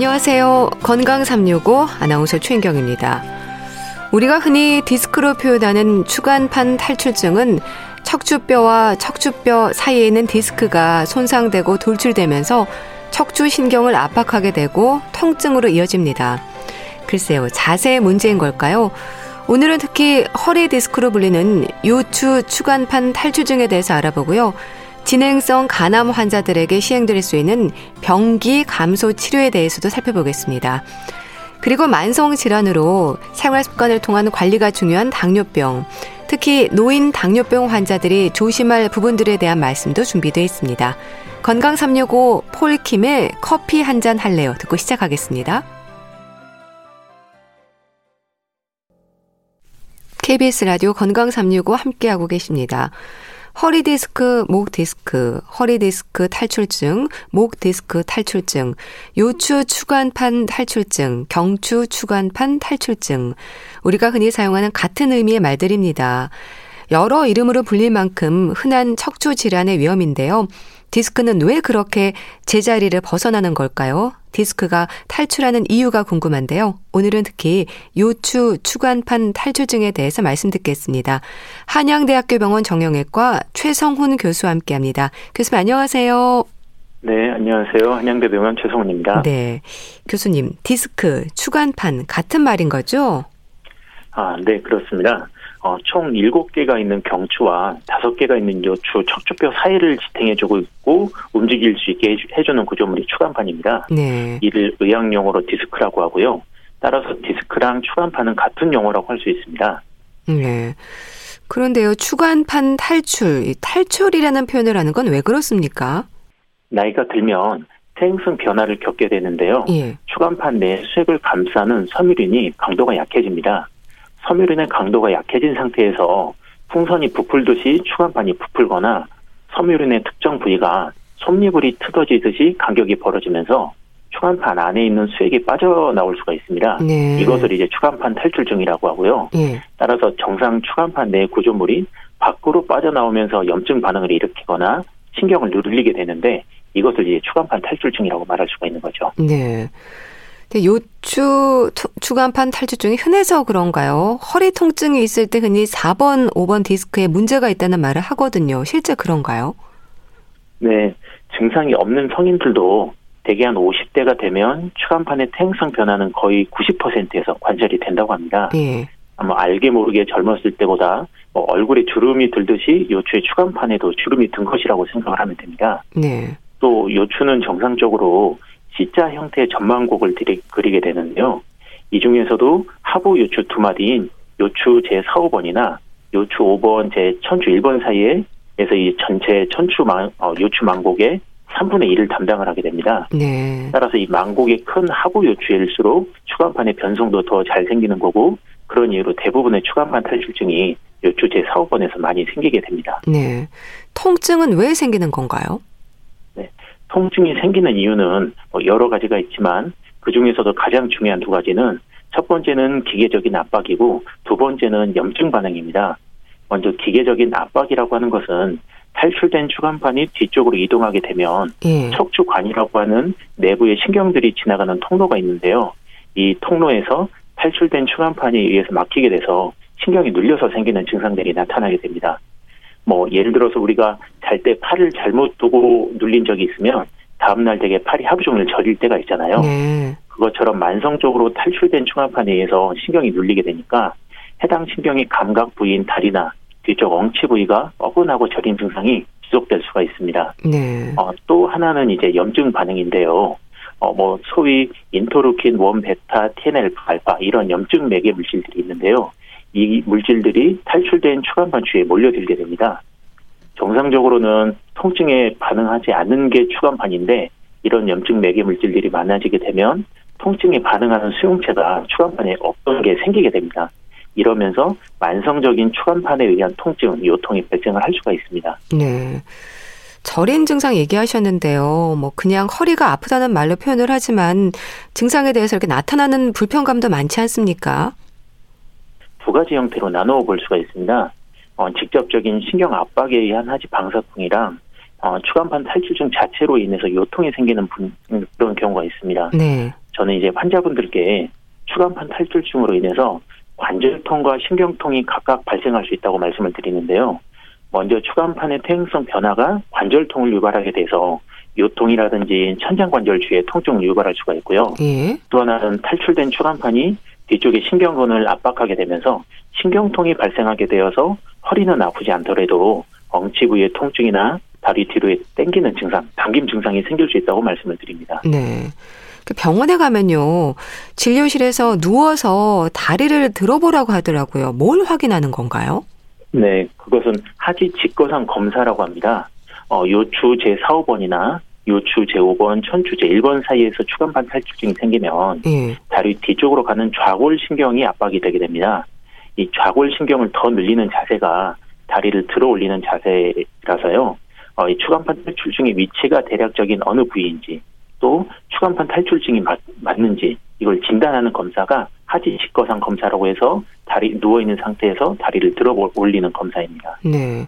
안녕하세요. 건강 365 아나운서 최인경입니다. 우리가 흔히 디스크로 표현하는 추간판 탈출증은 척추뼈와 척추뼈 사이에 있는 디스크가 손상되고 돌출되면서 척추 신경을 압박하게 되고 통증으로 이어집니다. 글쎄요, 자세의 문제인 걸까요? 오늘은 특히 허리 디스크로 불리는 요추 추간판 탈출증에 대해서 알아보고요. 진행성 간암 환자들에게 시행될 수 있는 병기 감소 치료에 대해서도 살펴보겠습니다. 그리고 만성 질환으로 생활 습관을 통한 관리가 중요한 당뇨병, 특히 노인 당뇨병 환자들이 조심할 부분들에 대한 말씀도 준비되어 있습니다. 건강 365 폴킴의 커피 한 잔 할래요 듣고 시작하겠습니다. KBS 라디오 건강 365 함께하고 계십니다. 허리 디스크, 목 디스크, 허리 디스크 탈출증, 목 디스크 탈출증, 요추 추간판 탈출증, 경추 추간판 탈출증. 우리가 흔히 사용하는 같은 의미의 말들입니다. 여러 이름으로 불릴 만큼 흔한 척추 질환의 위험인데요. 디스크는 왜 그렇게 제자리를 벗어나는 걸까요? 디스크가 탈출하는 이유가 궁금한데요. 오늘은 특히 요추 추간판 탈출증에 대해서 말씀 듣겠습니다. 한양대학교 병원 정형외과 최성훈 교수와 함께 합니다. 교수님 안녕하세요. 네, 안녕하세요. 한양대병원 최성훈입니다. 네. 교수님, 디스크, 추간판 같은 말인 거죠? 아, 네, 그렇습니다. 어, 총 7개가 있는 경추와 5개가 있는 요추, 척추뼈 사이를 지탱해주고 있고 움직일 수 있게 해주는 구조물이 추간판입니다. 네. 이를 의학용어로 디스크라고 하고요. 따라서 디스크랑 추간판은 같은 용어라고 할 수 있습니다. 네. 그런데요, 추간판 탈출, 탈출이라는 표현을 하는 건 왜 그렇습니까? 나이가 들면 퇴행성 변화를 겪게 되는데요. 예. 추간판 내 수액을 감싸는 섬유륜이 강도가 약해집니다. 섬유륜의 강도가 약해진 상태에서 풍선이 부풀듯이 추간판이 부풀거나 섬유륜의 특정 부위가 솜이불이 터지듯이 간격이 벌어지면서 추간판 안에 있는 수액이 빠져나올 수가 있습니다. 네. 이것을 이제 추간판 탈출증이라고 하고요. 네. 따라서 정상 추간판 내 구조물이 밖으로 빠져나오면서 염증 반응을 일으키거나 신경을 누르게 되는데 이것을 이제 추간판 탈출증이라고 말할 수가 있는 거죠. 네. 요추 추간판 탈출증이 흔해서 그런가요? 허리 통증이 있을 때 흔히 4번, 5번 디스크에 문제가 있다는 말을 하거든요. 실제 그런가요? 네. 증상이 없는 성인들도 대개 한 50대가 되면 추간판의 퇴행성 변화는 거의 90%에서 관찰이 된다고 합니다. 예. 아마 알게 모르게 젊었을 때보다 뭐 얼굴에 주름이 들듯이 요추의 추간판에도 주름이 든 것이라고 생각을 하면 됩니다. 네. 또 요추는 정상적으로 C자 형태의 전망곡을 그리게 되는데요. 이 중에서도 하부 요추 두 마디인 요추 제 4, 5번이나 요추 5번 제 천추 1번 사이에 에서 이 전체 천추 망, 어, 요추 망곡의 3분의 1을 담당을 하게 됩니다. 네. 따라서 이 망곡이 큰 하부 요추일수록 추간판의 변성도 더 잘 생기는 거고 그런 이유로 대부분의 추간판 탈출증이 요추 제 4, 5번에서 많이 생기게 됩니다. 네. 통증은 왜 생기는 건가요? 통증이 생기는 이유는 뭐 여러 가지가 있지만 그 중에서도 가장 중요한 두 가지는 첫 번째는 기계적인 압박이고 두 번째는 염증 반응입니다. 먼저 기계적인 압박이라고 하는 것은 탈출된 추간판이 뒤쪽으로 이동하게 되면 예. 척추관이라고 하는 내부의 신경들이 지나가는 통로가 있는데요. 이 통로에서 탈출된 추간판에 의해서 막히게 돼서 신경이 눌려서 생기는 증상들이 나타나게 됩니다. 뭐 예를 들어서 우리가 잘 때 팔을 잘못 두고 눌린 적이 있으면 다음날 되게 팔이 하루 종일 저릴 때가 있잖아요. 네. 그것처럼 만성적으로 탈출된 충합판에 의해서 신경이 눌리게 되니까 해당 신경의 감각 부위인 다리나 뒤쪽 엉치 부위가 어긋하고 저린 증상이 지속될 수가 있습니다. 네. 어, 또 하나는 이제 염증 반응인데요. 어, 뭐 소위 인토르킨, 원, 베타, TNL, 알파 이런 염증 매개 물질들이 있는데요. 이 물질들이 탈출된 추간판 주위에 몰려들게 됩니다. 정상적으로는 통증에 반응하지 않는 게 추간판인데 이런 염증 매개 물질들이 많아지게 되면 통증에 반응하는 수용체가 추간판에 없던 게 생기게 됩니다. 이러면서 만성적인 추간판에 의한 통증, 요통이 발생을 할 수가 있습니다. 네. 절인 증상 얘기하셨는데요. 뭐 그냥 허리가 아프다는 말로 표현을 하지만 증상에 대해서 이렇게 나타나는 불편감도 많지 않습니까? 두 가지 형태로 나누어 볼 수가 있습니다. 어, 직접적인 신경 압박에 의한 하지 방사풍이랑 어, 추간판 탈출증 자체로 인해서 요통이 생기는 분, 그런 경우가 있습니다. 네. 저는 이제 환자분들께 추간판 탈출증으로 인해서 관절통과 신경통이 각각 발생할 수 있다고 말씀을 드리는데요. 먼저 추간판의 퇴행성 변화가 관절통을 유발하게 돼서 요통이라든지 천장관절 주위에 통증을 유발할 수가 있고요. 예. 또 하나는 탈출된 추간판이 뒤쪽의 신경근을 압박하게 되면서 신경통이 발생하게 되어서 허리는 아프지 않더라도 엉치 부위의 통증이나 다리 뒤로 땡기는 증상, 당김 증상이 생길 수 있다고 말씀을 드립니다. 네. 그 병원에 가면요. 진료실에서 누워서 다리를 들어보라고 하더라고요. 뭘 확인하는 건가요? 네, 그것은 하지 직거상 검사라고 합니다. 어, 요추 제4, 5번이나 요추 제5번, 천추 제1번 사이에서 추간판 탈출증이 생기면 예. 다리 뒤쪽으로 가는 좌골 신경이 압박이 되게 됩니다. 이 좌골 신경을 더 늘리는 자세가 다리를 들어 올리는 자세라서요. 어, 이 추간판 탈출증의 위치가 대략적인 어느 부위인지 또 추간판 탈출증이 맞, 맞는지 이걸 진단하는 검사가 하지 직거상 검사라고 해서 다리 누워 있는 상태에서 다리를 들어 올리는 검사입니다. 네.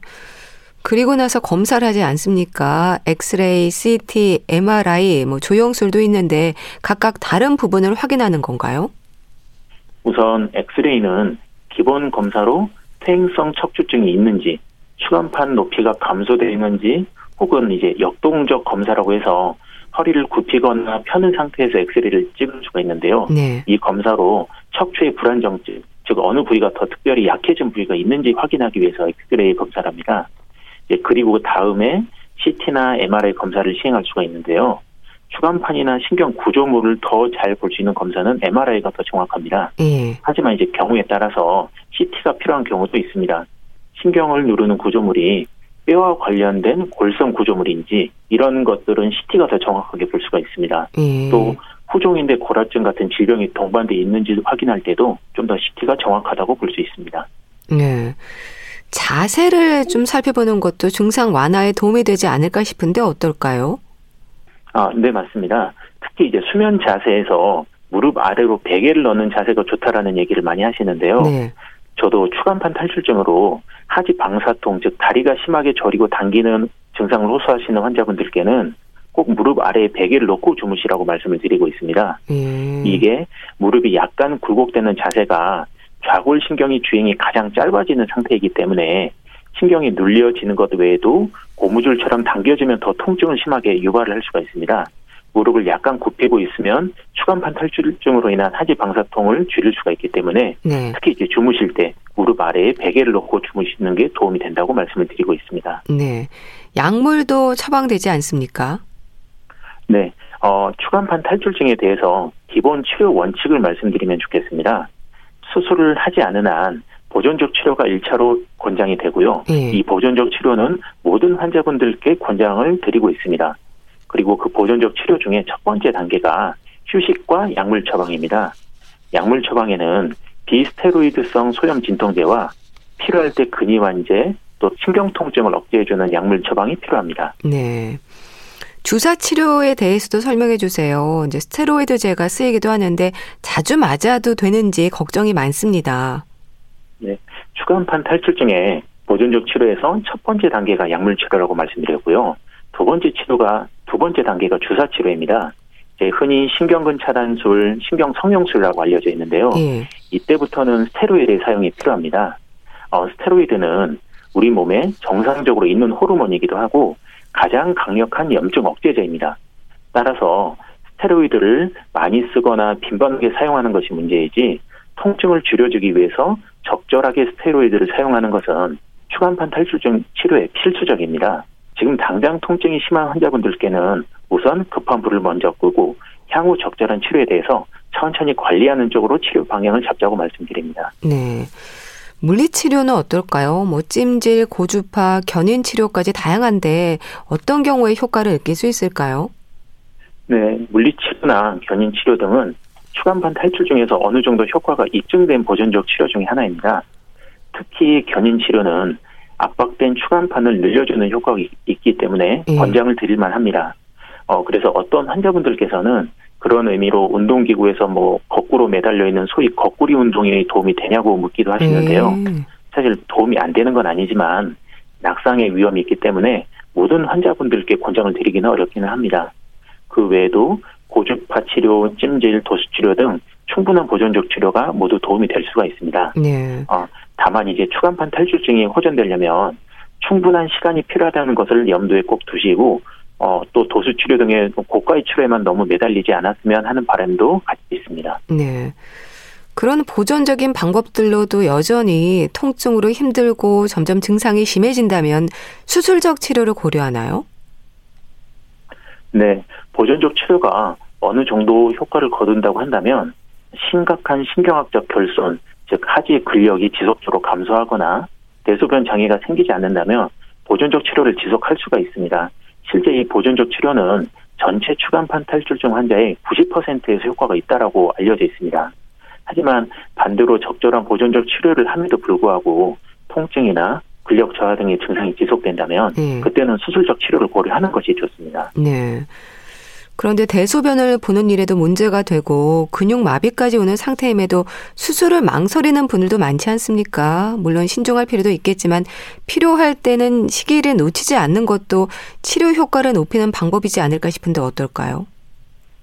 그리고 나서 검사를 하지 않습니까? 엑스레이, CT, MRI, 뭐 조영술도 있는데 각각 다른 부분을 확인하는 건가요? 우선 엑스레이는 기본 검사로 퇴행성 척추증이 있는지, 추간판 높이가 감소되어 있는지, 혹은 이제 역동적 검사라고 해서 허리를 굽히거나 펴는 상태에서 엑스레이를 찍을 수가 있는데요. 네. 이 검사로 척추의 불안정증, 즉 어느 부위가 더 특별히 약해진 부위가 있는지 확인하기 위해서 엑스레이 검사를 합니다. 이제 그리고 다음에 CT나 MRI 검사를 시행할 수가 있는데요. 추간판이나 신경 구조물을 더 잘 볼 수 있는 검사는 MRI가 더 정확합니다. 예. 하지만 이제 경우에 따라서 CT가 필요한 경우도 있습니다. 신경을 누르는 구조물이 뼈와 관련된 골성 구조물인지 이런 것들은 CT가 더 정확하게 볼 수가 있습니다. 예. 또 후종인대 고라증 같은 질병이 동반돼 있는지 확인할 때도 좀 더 CT가 정확하다고 볼 수 있습니다. 네. 자세를 좀 살펴보는 것도 증상 완화에 도움이 되지 않을까 싶은데 어떨까요? 아, 네, 맞습니다. 특히 이제 수면 자세에서 무릎 아래로 베개를 넣는 자세가 좋다라는 얘기를 많이 하시는데요. 네. 저도 추간판 탈출증으로 하지 방사통, 즉 다리가 심하게 저리고 당기는 증상을 호소하시는 환자분들께는 꼭 무릎 아래에 베개를 놓고 주무시라고 말씀을 드리고 있습니다. 음. 이게 무릎이 약간 굴곡되는 자세가 좌골 신경이 주행이 가장 짧아지는 상태이기 때문에 신경이 눌려지는 것 외에도 고무줄처럼 당겨지면 더 통증을 심하게 유발을 할 수가 있습니다. 무릎을 약간 굽히고 있으면 추간판 탈출증으로 인한 하지 방사통을 줄일 수가 있기 때문에 네. 특히 이제 주무실 때 무릎 아래에 베개를 놓고 주무시는 게 도움이 된다고 말씀을 드리고 있습니다. 네. 약물도 처방되지 않습니까? 네. 어, 추간판 탈출증에 대해서 기본 치료 원칙을 말씀드리면 좋겠습니다. 수술을 하지 않은 한 보존적 치료가 1차로 권장이 되고요. 네. 이 보존적 치료는 모든 환자분들께 권장을 드리고 있습니다. 그리고 그 보존적 치료 중에 첫 번째 단계가 휴식과 약물 처방입니다. 약물 처방에는 비스테로이드성 소염 진통제와 필요할 때 근이 완제 또 신경 통증을 억제해주는 약물 처방이 필요합니다. 네. 주사 치료에 대해서도 설명해 주세요. 이제 스테로이드제가 쓰이기도 하는데 자주 맞아도 되는지 걱정이 많습니다. 네. 추간판 탈출증에 보존적 치료에서 첫 번째 단계가 약물 치료라고 말씀드렸고요. 두 번째 치료가 두 번째 단계가 주사 치료입니다. 이제 흔히 신경근 차단술, 신경 성형술이라고 알려져 있는데요. 예. 이때부터는 스테로이드의 사용이 필요합니다. 어, 스테로이드는 우리 몸에 정상적으로 있는 호르몬이기도 하고 가장 강력한 염증 억제제입니다. 따라서 스테로이드를 많이 쓰거나 빈번하게 사용하는 것이 문제이지 통증을 줄여주기 위해서 적절하게 스테로이드를 사용하는 것은 추간판 탈출증 치료에 필수적입니다. 지금 당장 통증이 심한 환자분들께는 우선 급한 불을 먼저 끄고 향후 적절한 치료에 대해서 천천히 관리하는 쪽으로 치료 방향을 잡자고 말씀드립니다. 네. 물리치료는 어떨까요? 뭐 찜질, 고주파, 견인 치료까지 다양한데 어떤 경우에 효과를 느낄 수 있을까요? 네, 물리치료나 견인 치료 등은 추간판 탈출 중에서 어느 정도 효과가 입증된 보존적 치료 중의 하나입니다. 특히 견인 치료는 압박된 추간판을 늘려주는 효과가 있기 때문에 예. 권장을 드릴만 합니다. 어, 그래서 어떤 환자분들께서는 그런 의미로 운동기구에서 뭐 거꾸로 매달려 있는 소위 거꾸리 운동이 도움이 되냐고 묻기도 하시는데요. 음. 사실 도움이 안 되는 건 아니지만 낙상의 위험이 있기 때문에 모든 환자분들께 권장을 드리기는 어렵기는 합니다. 그 외에도 고주파 치료, 찜질, 도수 치료 등 충분한 보존적 치료가 모두 도움이 될 수가 있습니다. 네. 어, 다만 이제 추간판 탈출증이 호전되려면 충분한 시간이 필요하다는 것을 염두에 꼭 두시고 어, 또 도수 치료 등의 고가의 치료에만 너무 매달리지 않았으면 하는 바람도 같이 있습니다. 네. 그런 보존적인 방법들로도 여전히 통증으로 힘들고 점점 증상이 심해진다면 수술적 치료를 고려하나요? 네, 보존적 치료가 어느 정도 효과를 거둔다고 한다면 심각한 신경학적 결손, 즉 하지 근력이 지속적으로 감소하거나 대소변 장애가 생기지 않는다면 보존적 치료를 지속할 수가 있습니다. 실제 이 보존적 치료는 전체 추간판 탈출증 환자의 90%에서 효과가 있다라고 알려져 있습니다. 하지만 반대로 적절한 보존적 치료를 함에도 불구하고 통증이나 근력 저하 등의 증상이 지속된다면 네. 그때는 수술적 치료를 고려하는 것이 좋습니다. 네. 그런데 대소변을 보는 일에도 문제가 되고 근육 마비까지 오는 상태임에도 수술을 망설이는 분들도 많지 않습니까? 물론 신중할 필요도 있겠지만 필요할 때는 시기를 놓치지 않는 것도 치료 효과를 높이는 방법이지 않을까 싶은데 어떨까요?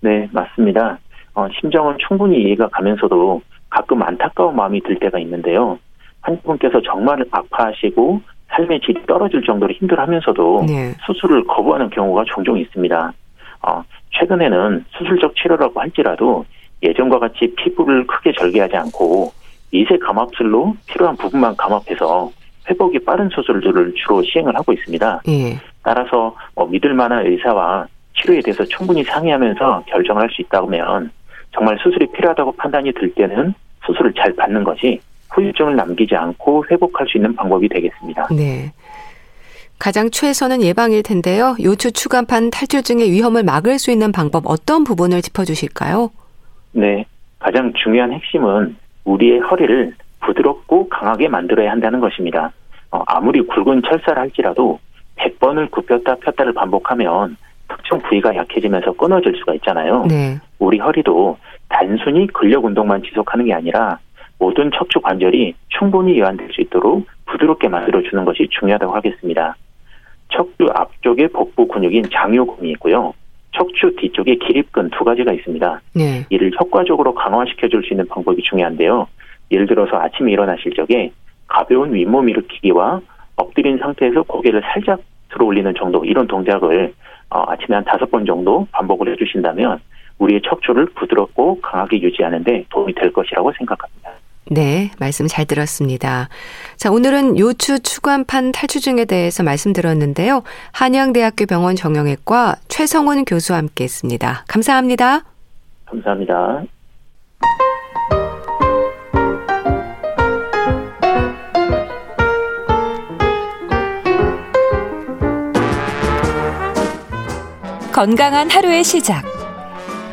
네, 맞습니다. 어, 심정은 충분히 이해가 가면서도 가끔 안타까운 마음이 들 때가 있는데요. 환자분께서 정말 아파하시고 삶의 질이 떨어질 정도로 힘들어하면서도 네. 수술을 거부하는 경우가 종종 있습니다. 어, 최근에는 수술적 치료라고 할지라도 예전과 같이 피부를 크게 절개하지 않고 미세 감압술로 필요한 부분만 감압해서 회복이 빠른 수술들을 주로 시행을 하고 있습니다. 예. 따라서 뭐 믿을 만한 의사와 치료에 대해서 충분히 상의하면서 결정을 할 수 있다면 정말 수술이 필요하다고 판단이 들 때는 수술을 잘 받는 것이 후유증을 남기지 않고 회복할 수 있는 방법이 되겠습니다. 네. 가장 최선은 예방일 텐데요. 요추 추간판 탈출증의 위험을 막을 수 있는 방법 어떤 부분을 짚어주실까요? 네. 가장 중요한 핵심은 우리의 허리를 부드럽고 강하게 만들어야 한다는 것입니다. 어, 아무리 굵은 철사를 할지라도 100번을 굽혔다 폈다를 반복하면 특정 부위가 약해지면서 끊어질 수가 있잖아요. 네. 우리 허리도 단순히 근력 운동만 지속하는 게 아니라 모든 척추 관절이 충분히 이완될 수 있도록 부드럽게 만들어주는 것이 중요하다고 하겠습니다. 척추 앞쪽에 복부 근육인 장요근이 있고요. 척추 뒤쪽에 기립근 두 가지가 있습니다. 네. 이를 효과적으로 강화시켜 줄 수 있는 방법이 중요한데요. 예를 들어서 아침에 일어나실 적에 가벼운 윗몸 일으키기와 엎드린 상태에서 고개를 살짝 들어 올리는 정도 이런 동작을 어, 아침에 한 다섯 번 정도 반복을 해주신다면 우리의 척추를 부드럽고 강하게 유지하는데 도움이 될 것이라고 생각합니다. 네, 말씀 잘 들었습니다. 자, 오늘은 요추 추간판 탈출증에 대해서 말씀드렸는데요. 한양대학교 병원 정형외과 최성훈 교수와 함께 했습니다. 감사합니다. 감사합니다. 건강한 하루의 시작.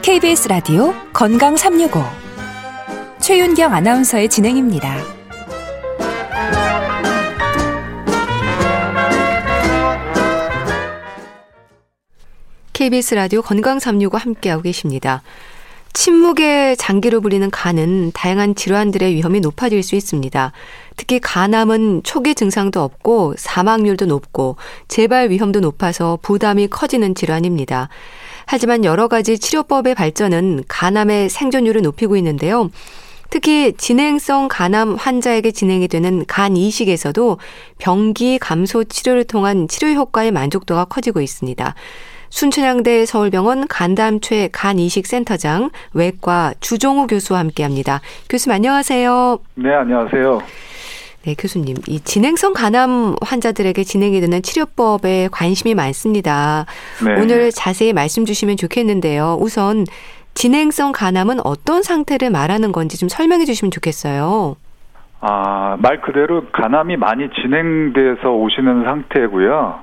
KBS 라디오 건강 365. 최윤경 아나운서의 진행입니다. KBS 라디오 건강 365 함께하고 계십니다. 침묵의 장기로 불리는 간은 다양한 질환들의 위험이 높아질 수 있습니다. 특히 간암은 초기 증상도 없고 사망률도 높고 재발 위험도 높아서 부담이 커지는 질환입니다. 하지만 여러 가지 치료법의 발전은 간암의 생존율을 높이고 있는데요. 특히 진행성 간암 환자에게 진행이 되는 간 이식에서도 병기 감소 치료를 통한 치료 효과의 만족도가 커지고 있습니다. 순천향대 서울병원 간담최 간이식센터장 외과 주종우 교수와 함께합니다. 교수님 안녕하세요. 네, 안녕하세요. 네, 교수님. 이 진행성 간암 환자들에게 진행이 되는 치료법에 관심이 많습니다. 네. 오늘 자세히 말씀 주시면 좋겠는데요. 우선 진행성 간암은 어떤 상태를 말하는 건지 좀 설명해 주시면 좋겠어요. 아, 말 그대로 간암이 많이 진행돼서 오시는 상태고요.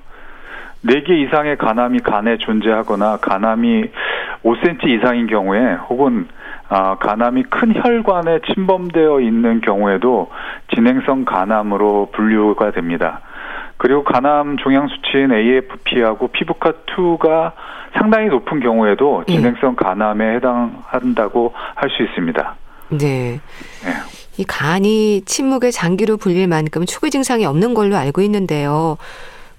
4개 이상의 간암이 간에 존재하거나 간암이 5cm 이상인 경우에 혹은 아, 간암이 큰 혈관에 침범되어 있는 경우에도 진행성 간암으로 분류가 됩니다. 그리고 간암 종양 수치인 AFP하고 피부과2가 상당히 높은 경우에도 예. 진행성 간암에 해당한다고 할 수 있습니다. 네. 예. 이 간이 침묵의 장기로 불릴 만큼 초기 증상이 없는 걸로 알고 있는데요.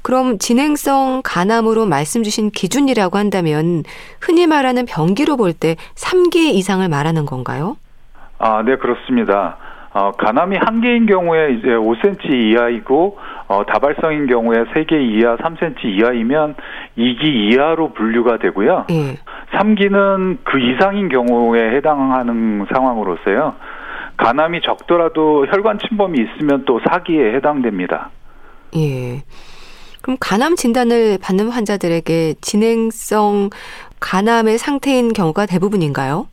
그럼 진행성 간암으로 말씀 주신 기준이라고 한다면 흔히 말하는 병기로 볼 때 3개 이상을 말하는 건가요? 아, 네, 그렇습니다. 어, 간암이 한 개인 경우에 이제 5cm 이하이고 어, 다발성인 경우에 3개 이하, 3cm 이하이면 2기 이하로 분류가 되고요. 예. 3기는 그 이상인 경우에 해당하는 상황으로서요. 간암이 적더라도 혈관 침범이 있으면 또 4기에 해당됩니다. 예. 그럼 간암 진단을 받는 환자들에게 진행성 간암의 상태인 경우가 대부분인가요?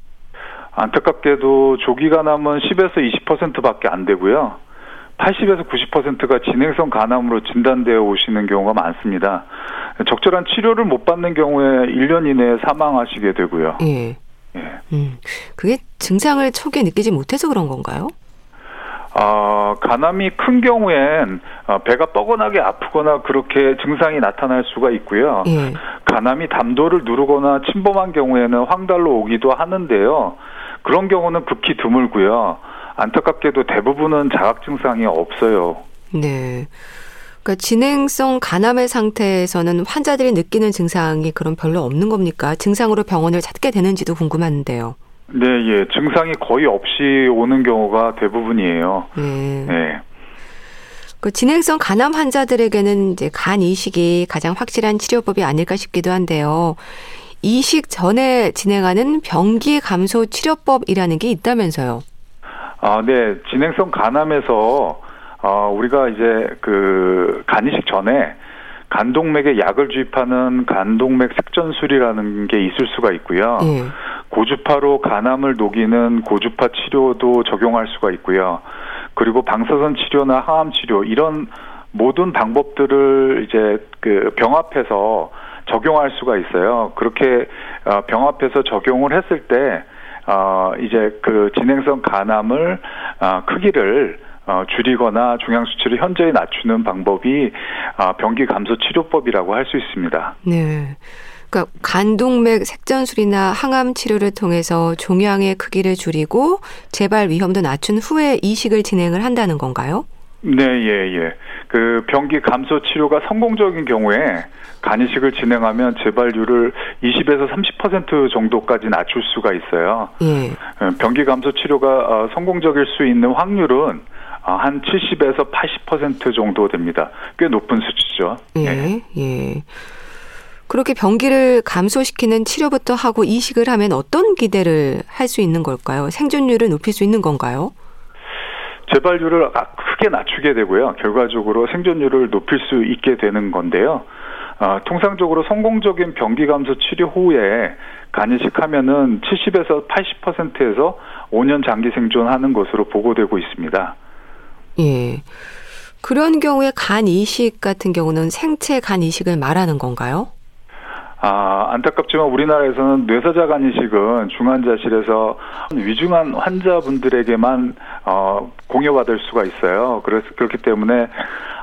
안타깝게도 조기 간암은 10에서 20%밖에 안 되고요. 80에서 90%가 진행성 간암으로 진단되어 오시는 경우가 많습니다. 적절한 치료를 못 받는 경우에 1년 이내에 사망하시게 되고요. 예. 예. 음. 그게 증상을 초기에 느끼지 못해서 그런 건가요? 아, 간암이 큰 경우엔 어, 배가 뻐근하게 아프거나 그렇게 증상이 나타날 수가 있고요. 예. 간암이 담도를 누르거나 침범한 경우에는 황달로 오기도 하는데요. 그런 경우는 극히 드물고요. 안타깝게도 대부분은 자각 증상이 없어요. 네. 그러니까 진행성 간암의 상태에서는 환자들이 느끼는 증상이 그럼 별로 없는 겁니까? 증상으로 병원을 찾게 되는지도 궁금한데요. 네, 예. 증상이 거의 없이 오는 경우가 대부분이에요. 네. 네. 그 진행성 간암 환자들에게는 이제 간 이식이 가장 확실한 치료법이 아닐까 싶기도 한데요. 이식 전에 진행하는 병기 감소 치료법이라는 게 있다면서요. 아, 네. 진행성 간암에서 어, 우리가 이제 그 간이식 전에 간동맥에 약을 주입하는 간동맥 색전술이라는 게 있을 수가 있고요. 예. 고주파로 간암을 녹이는 고주파 치료도 적용할 수가 있고요. 그리고 방사선 치료나 항암 치료 이런 모든 방법들을 이제 그 병합해서 적용할 수가 있어요. 그렇게 어, 병합해서 적용을 했을 때 어, 이제 그 진행성 간암을 어, 크기를 어, 줄이거나 종양 수치를 현저히 낮추는 방법이 어, 병기 감소 치료법이라고 할 수 있습니다. 네. 그러니까 간동맥 색전술이나 항암 치료를 통해서 종양의 크기를 줄이고 재발 위험도 낮춘 후에 이식을 진행을 한다는 건가요? 네, 예, 예. 그 병기 감소 치료가 성공적인 경우에 간이식을 진행하면 재발률을 20에서 30% 정도까지 낮출 수가 있어요. 예. 어, 병기 감소 치료가 어, 성공적일 수 있는 확률은 어, 한 70에서 80% 정도 됩니다. 꽤 높은 수치죠. 예. 예. 그렇게 병기를 감소시키는 치료부터 하고 이식을 하면 어떤 기대를 할 수 있는 걸까요? 생존율을 높일 수 있는 건가요? 재발률을 아, 크게 낮추게 되고요. 결과적으로 생존율을 높일 수 있게 되는 건데요. 어, 통상적으로 성공적인 병기 감소 치료 후에 간이식하면은 70에서 80%에서 5년 장기 생존하는 것으로 보고되고 있습니다. 예. 그런 경우에 간 이식 같은 경우는 생체 간 이식을 말하는 건가요? 아, 안타깝지만 우리나라에서는 뇌사자 간이식은 중환자실에서 위중한 환자분들에게만 어, 공여받을 수가 있어요. 그래서 그렇기 때문에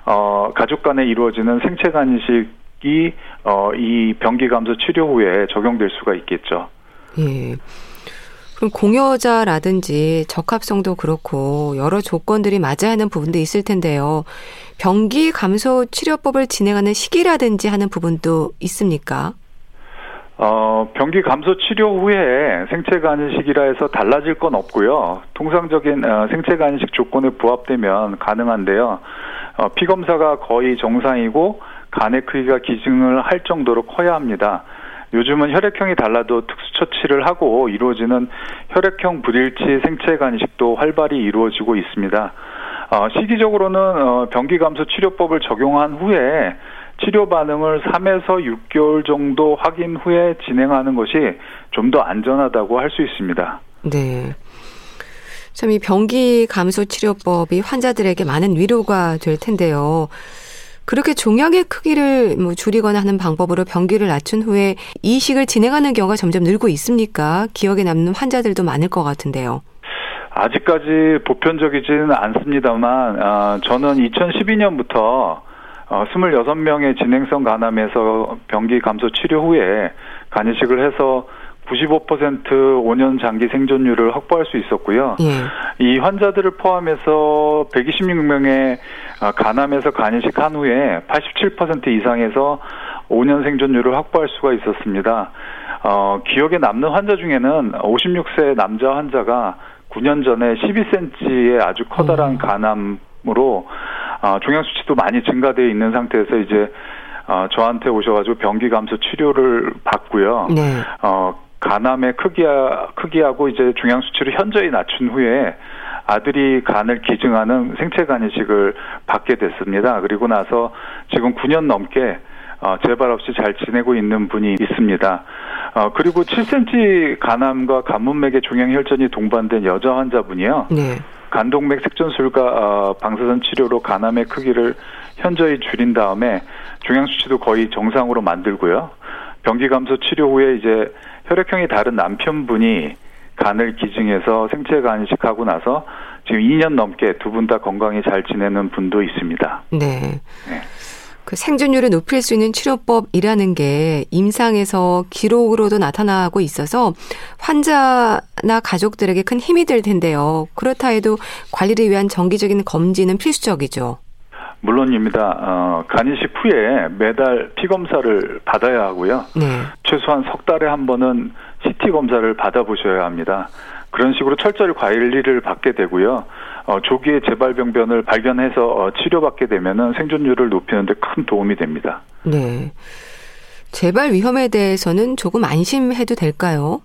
어, 가족 간에 이루어지는 생체 간이식이 어, 이 병기 감소 치료 후에 적용될 수가 있겠죠. 예. 그럼 공여자라든지 적합성도 그렇고 여러 조건들이 맞아야 하는 부분도 있을 텐데요. 병기 감소 치료법을 진행하는 시기라든지 하는 부분도 있습니까? 어, 병기 감소 치료 후에 생체 간이식이라 해서 달라질 건 없고요. 통상적인 어, 생체 간이식 조건에 부합되면 가능한데요. 어, 피 검사가 거의 정상이고 간의 크기가 기증을 할 정도로 커야 합니다. 요즘은 혈액형이 달라도 특수 처치를 하고 이루어지는 혈액형 불일치 생체 간이식도 활발히 이루어지고 있습니다. 어, 시기적으로는 어, 병기 감소 치료법을 적용한 후에 치료 반응을 3에서 6개월 정도 확인 후에 진행하는 것이 좀 더 안전하다고 할 수 있습니다. 네. 참 이 병기 감소 치료법이 환자들에게 많은 위로가 될 텐데요. 그렇게 종양의 크기를 뭐 줄이거나 하는 방법으로 병기를 낮춘 후에 이식을 진행하는 경우가 점점 늘고 있습니까? 기억에 남는 환자들도 많을 것 같은데요. 아직까지 보편적이지는 않습니다만 어, 저는 2012년부터 어, 26명의 진행성 간암에서 병기 감소 치료 후에 간이식을 해서 95% 5년 장기 생존율을 확보할 수 있었고요. 예. 이 환자들을 포함해서 126명의 아, 간암에서 간이식 한 후에 87% 이상에서 5년 생존율을 확보할 수가 있었습니다. 어, 기억에 남는 환자 중에는 56세 남자 환자가 9년 전에 12cm의 아주 커다란 음. 간암으로 어, 종양 수치도 많이 증가되어 있는 상태에서 이제 어, 저한테 오셔가지고 병기 감소 치료를 받고요. 네. 어, 간암의 크기야, 크기하고 이제 중양 수치를 현저히 낮춘 후에 아들이 간을 기증하는 생체 간 이식을 받게 됐습니다. 그리고 나서 지금 9년 넘게 어, 재발 없이 잘 지내고 있는 분이 있습니다. 어, 그리고 7cm 간암과 간문맥의 종양 혈전이 동반된 여자 환자분이요. 네. 간동맥 색전술과 어, 방사선 치료로 간암의 크기를 현저히 줄인 다음에 종양 수치도 거의 정상으로 만들고요. 병기 감소 치료 후에 이제 혈액형이 다른 남편분이 간을 기증해서 생체 간이식하고 나서 지금 2년 넘게 두 분 다 건강히 잘 지내는 분도 있습니다. 네. 네. 그 생존율을 높일 수 있는 치료법이라는 게 임상에서 기록으로도 나타나고 있어서 환자나 가족들에게 큰 힘이 될 텐데요. 그렇다 해도 관리를 위한 정기적인 검진은 필수적이죠. 물론입니다. 어, 간이식 후에 매달 피 검사를 받아야 하고요. 네. 최소한 석 달에 한 번은 CT 검사를 받아보셔야 합니다. 그런 식으로 철저히 관리를 받게 되고요. 어, 조기에 재발병변을 발견해서 어, 치료받게 되면은 생존율을 높이는데 큰 도움이 됩니다. 네. 재발 위험에 대해서는 조금 안심해도 될까요?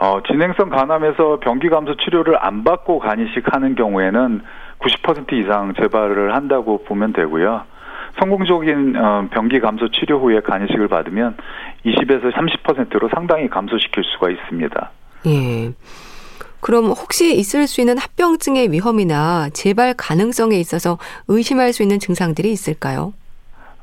어, 진행성 간암에서 병기 감소 치료를 안 받고 간이식하는 경우에는 90% 이상 재발을 한다고 보면 되고요. 성공적인 어, 병기 감소 치료 후에 간이식을 받으면 20에서 30%로 상당히 감소시킬 수가 있습니다. 예. 그럼 혹시 있을 수 있는 합병증의 위험이나 재발 가능성에 있어서 의심할 수 있는 증상들이 있을까요?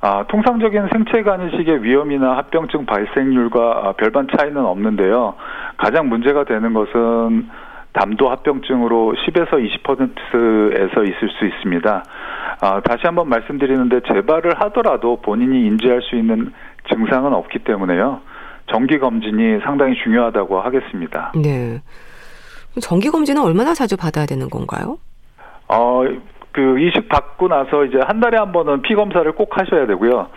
아, 통상적인 생체 간이식의 위험이나 합병증 발생률과 별반 차이는 없는데요. 가장 문제가 되는 것은 담도 합병증으로 10에서 20%에서 있을 수 있습니다. 아, 다시 한번 말씀드리는데 재발을 하더라도 본인이 인지할 수 있는 증상은 없기 때문에요. 정기 검진이 상당히 중요하다고 하겠습니다. 네. 정기 검진은 얼마나 자주 받아야 되는 건가요? 어, 그 이식 받고 나서 이제 한 달에 한 번은 피 검사를 꼭 하셔야 되고요.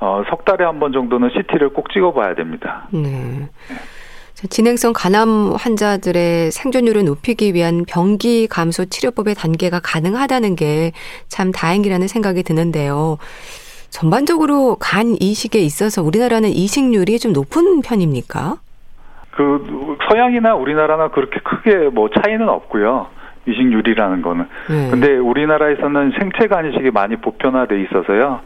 어, 석 달에 한 번 정도는 CT를 꼭 찍어봐야 됩니다. 네. 진행성 간암 환자들의 생존율을 높이기 위한 병기 감소 치료법의 단계가 가능하다는 게 참 다행이라는 생각이 드는데요. 전반적으로 간 이식에 있어서 우리나라는 이식률이 좀 높은 편입니까? 그 서양이나 우리나라나 그렇게 크게 뭐 차이는 없고요. 이식률이라는 거는. 네. 근데 우리나라에서는 생체 간이식이 많이 보편화돼 있어서요.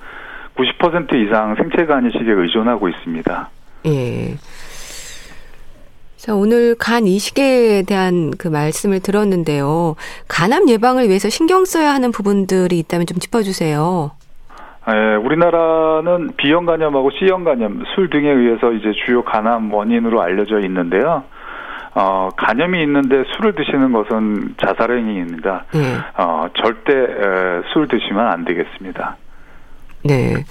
90% 이상 생체 간이식에 의존하고 있습니다. 예. 자, 오늘 간 이식에 대한 그 말씀을 들었는데요. 간암 예방을 위해서 신경 써야 하는 부분들이 있다면 좀 짚어주세요. 예, 우리나라는 B형 간염하고 C형 간염, 술 등에 의해서 이제 주요 간암 원인으로 알려져 있는데요. 어, 간염이 있는데 술을 드시는 것은 자살 행위입니다. 네. 어, 절대 에, 술 드시면 안 되겠습니다. 네.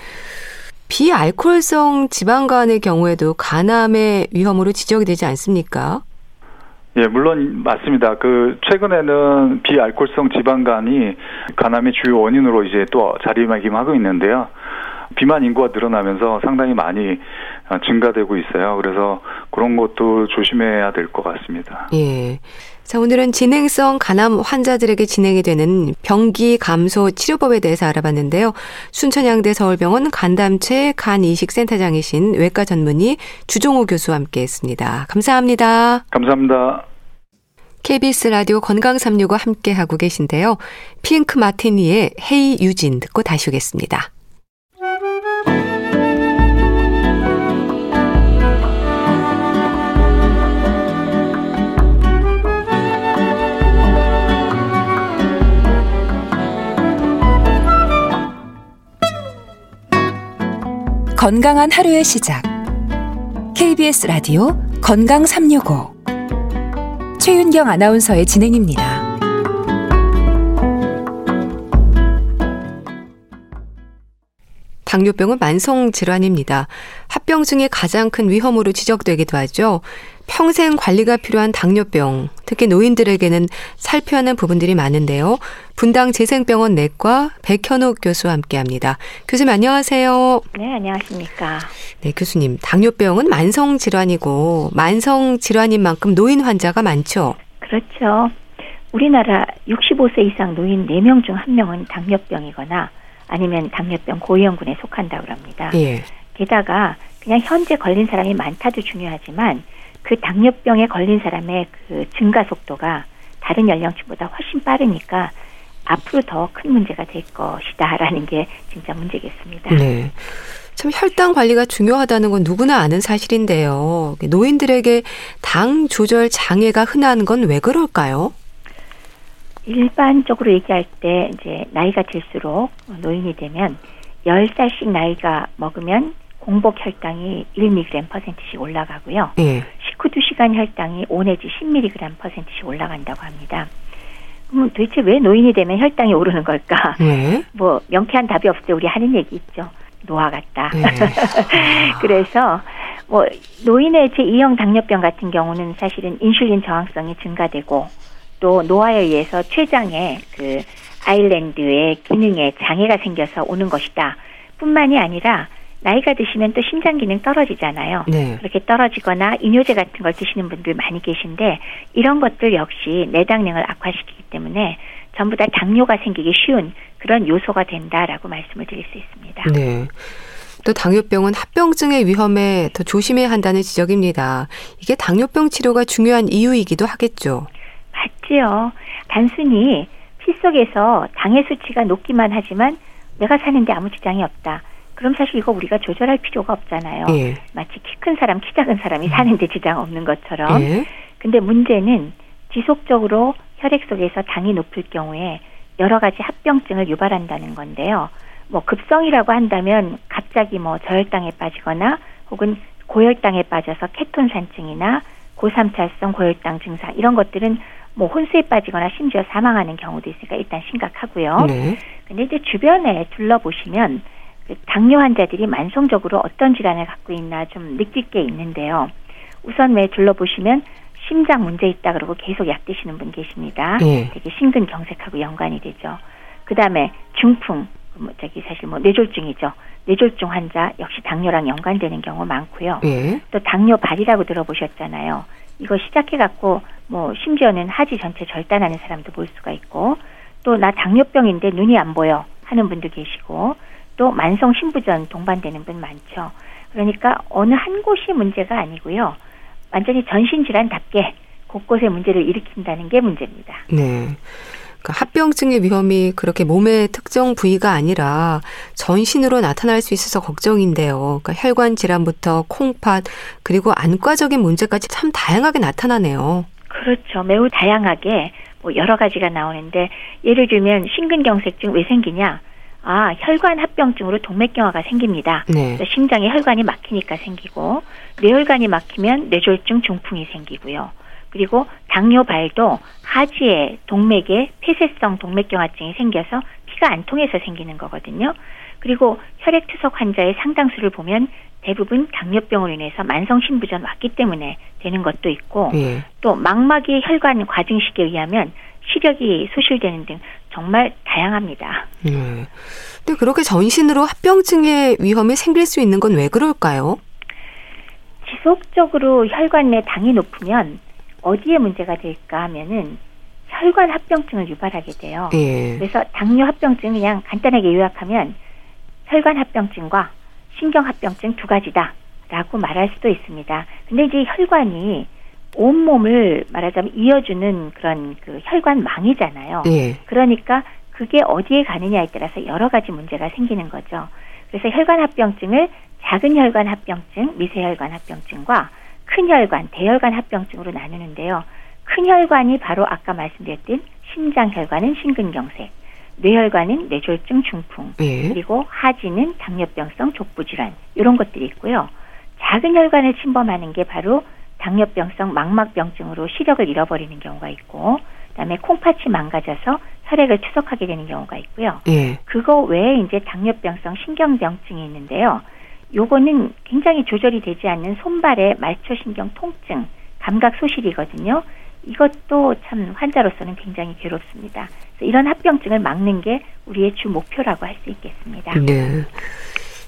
비알코올성 지방간의 경우에도 간암의 위험으로 지적이 되지 않습니까? 예, 물론 맞습니다. 그 최근에는 비알코올성 지방간이 간암의 주요 원인으로 이제 또 자리매김하고 있는데요. 비만 인구가 늘어나면서 상당히 많이 어, 증가되고 있어요. 그래서 그런 것도 조심해야 될 것 같습니다. 예. 자, 오늘은 진행성 간암 환자들에게 진행이 되는 병기 감소 치료법에 대해서 알아봤는데요. 순천향대 서울병원 간담체 간이식센터장이신 외과 전문의 주종호 교수와 함께 했습니다. 감사합니다. 감사합니다. KBS 라디오 건강365 함께 하고 계신데요. 핑크 마티니의 헤이 유진 듣고 다시 오겠습니다. 건강한 하루의 시작. KBS 라디오 건강 365. 최윤경 아나운서의 진행입니다. 당뇨병은 만성 질환입니다. 합병증이 가장 큰 위험으로 지적되기도 하죠. 평생 관리가 필요한 당뇨병, 특히 노인들에게는 살펴야 하는 부분들이 많은데요. 분당 재생병원 내과 백현옥 교수와 함께합니다. 교수님 안녕하세요. 네, 안녕하십니까. 네, 교수님. 당뇨병은 만성 질환이고 만성 질환인 만큼 노인 환자가 많죠. 그렇죠. 우리나라 65세 이상 노인 4명 중 1명은 당뇨병이거나 아니면 당뇨병 고위험군에 속한다고 합니다. 예. 게다가 그냥 현재 걸린 사람이 많다도 중요하지만 그 당뇨병에 걸린 사람의 그 증가 속도가 다른 연령층보다 훨씬 빠르니까 앞으로 더 큰 문제가 될 것이다라는 게 진짜 문제겠습니다. 네. 참 혈당 관리가 중요하다는 건 누구나 아는 사실인데요. 노인들에게 당 조절 장애가 흔한 건 왜 그럴까요? 일반적으로 얘기할 때 이제 나이가 들수록 노인이 되면 10살씩 나이가 먹으면 공복 혈당이 1mg 퍼센트씩 올라가고요. 예. 식후 2시간 혈당이 5 내지 10mg 퍼센트씩 올라간다고 합니다. 그럼 도대체 왜 노인이 되면 혈당이 오르는 걸까? 네. 뭐 명쾌한 답이 없을 때 우리 하는 얘기 있죠. 노화 같다. 네. 그래서 뭐 노인의 제2형 당뇨병 같은 경우는 사실은 인슐린 저항성이 증가되고 또 노화에 의해서 췌장에 그 아일랜드의 기능에 장애가 생겨서 오는 것이다. 뿐만이 아니라 나이가 드시면 또 심장 기능 떨어지잖아요. 네. 그렇게 떨어지거나 이뇨제 같은 걸 드시는 분들 많이 계신데 이런 것들 역시 내당량을 악화시키기 때문에 전부 다 당뇨가 생기기 쉬운 그런 요소가 된다라고 말씀을 드릴 수 있습니다. 네. 또 당뇨병은 합병증의 위험에 더 조심해야 한다는 지적입니다. 이게 당뇨병 치료가 중요한 이유이기도 하겠죠. 맞지요. 단순히 피 속에서 당의 수치가 높기만 하지만 내가 사는데 아무 지장이 없다. 그럼 사실 이거 우리가 조절할 필요가 없잖아요. 예. 마치 키 큰 사람, 키 작은 사람이 사는데 지장 없는 것처럼. 예. 근데 문제는 지속적으로 혈액 속에서 당이 높을 경우에 여러 가지 합병증을 유발한다는 건데요. 뭐 급성이라고 한다면 갑자기 뭐 저혈당에 빠지거나 혹은 고혈당에 빠져서 케톤산증이나 고삼찰성 고혈당 증상 이런 것들은 뭐 혼수에 빠지거나 심지어 사망하는 경우도 있으니까 일단 심각하고요. 네. 근데 이제 주변에 둘러보시면 그 당뇨 환자들이 만성적으로 어떤 질환을 갖고 있나 좀 느낄 게 있는데요. 우선 왜 둘러보시면 심장 문제 있다 그러고 계속 약 드시는 분 계십니다. 예. 되게 심근경색하고 연관이 되죠. 그 다음에 중풍, 뭐 저기 사실 뭐 뇌졸중이죠. 뇌졸중 환자 역시 당뇨랑 연관되는 경우 많고요. 예. 또 당뇨 발이라고 들어보셨잖아요. 이거 시작해 갖고 뭐 심지어는 하지 전체 절단하는 사람도 볼 수가 있고 또 나 당뇨병인데 눈이 안 보여 하는 분도 계시고 또 만성 신부전 동반되는 분 많죠. 그러니까 어느 한 곳이 문제가 아니고요. 완전히 전신 질환답게 곳곳에 문제를 일으킨다는 게 문제입니다. 네. 그러니까 합병증의 위험이 그렇게 몸의 특정 부위가 아니라 전신으로 나타날 수 있어서 걱정인데요. 그러니까 혈관 질환부터 콩팥 그리고 안과적인 문제까지 참 다양하게 나타나네요. 그렇죠. 매우 다양하게 뭐 여러 가지가 나오는데 예를 들면 심근경색증 왜 생기냐? 아, 혈관 합병증으로 동맥경화가 생깁니다. 네. 심장에 혈관이 막히니까 생기고 뇌혈관이 막히면 뇌졸중 중풍이 생기고요. 그리고 당뇨발도 하지에 동맥에 폐쇄성 동맥경화증이 생겨서 피가 안 통해서 생기는 거거든요. 그리고 혈액투석 환자의 상당수를 보면 대부분 당뇨병으로 인해서 만성 신부전 왔기 때문에 되는 것도 있고 예. 또 망막의 혈관 과증식에 의하면 시력이 소실되는 등 정말 다양합니다. 네. 근데 그렇게 전신으로 합병증의 위험이 생길 수 있는 건 왜 그럴까요? 지속적으로 혈관 내 당이 높으면 어디에 문제가 될까 하면은 혈관 합병증을 유발하게 돼요. 예. 그래서 당뇨 합병증 그냥 간단하게 요약하면 혈관 합병증과 신경 합병증 두 가지다라고 말할 수도 있습니다. 근데 이제 혈관이 온 몸을 말하자면 이어주는 그런 그 혈관망이잖아요. 예. 그러니까 그게 어디에 가느냐에 따라서 여러 가지 문제가 생기는 거죠. 그래서 혈관 합병증을 작은 혈관 합병증, 미세혈관 합병증과 큰 혈관, 대혈관 합병증으로 나누는데요. 큰 혈관이 바로 아까 말씀드렸던 심장 혈관은 심근경색, 뇌혈관은 뇌졸중 중풍, 예. 그리고 하지는 당뇨병성 족부 질환 이런 것들이 있고요. 작은 혈관을 침범하는 게 바로 당뇨병성 망막병증으로 시력을 잃어버리는 경우가 있고, 그다음에 콩팥이 망가져서 혈액을 투석하게 되는 경우가 있고요. 예. 그거 외에 이제 당뇨병성 신경병증이 있는데요. 요거는 굉장히 조절이 되지 않는 손발의 말초신경 통증, 감각 소실이거든요. 이것도 참 환자로서는 굉장히 괴롭습니다. 이런 합병증을 막는 게 우리의 주 목표라고 할 수 있겠습니다. 네.